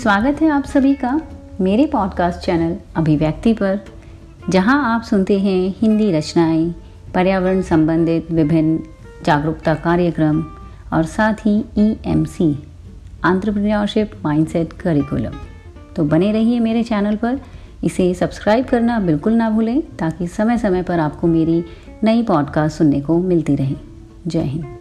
स्वागत है आप सभी का मेरे पॉडकास्ट चैनल अभिव्यक्ति पर, जहाँ आप सुनते हैं हिंदी रचनाएँ, पर्यावरण संबंधित विभिन्न जागरूकता कार्यक्रम और साथ ही E M C entrepreneurship mindset curriculum तो बने रहिए मेरे चैनल पर। इसे सब्सक्राइब करना बिल्कुल ना भूलें, ताकि समय समय पर आपको मेरी नई पॉडकास्ट सुनने को मिलती रहे। जय हिंद।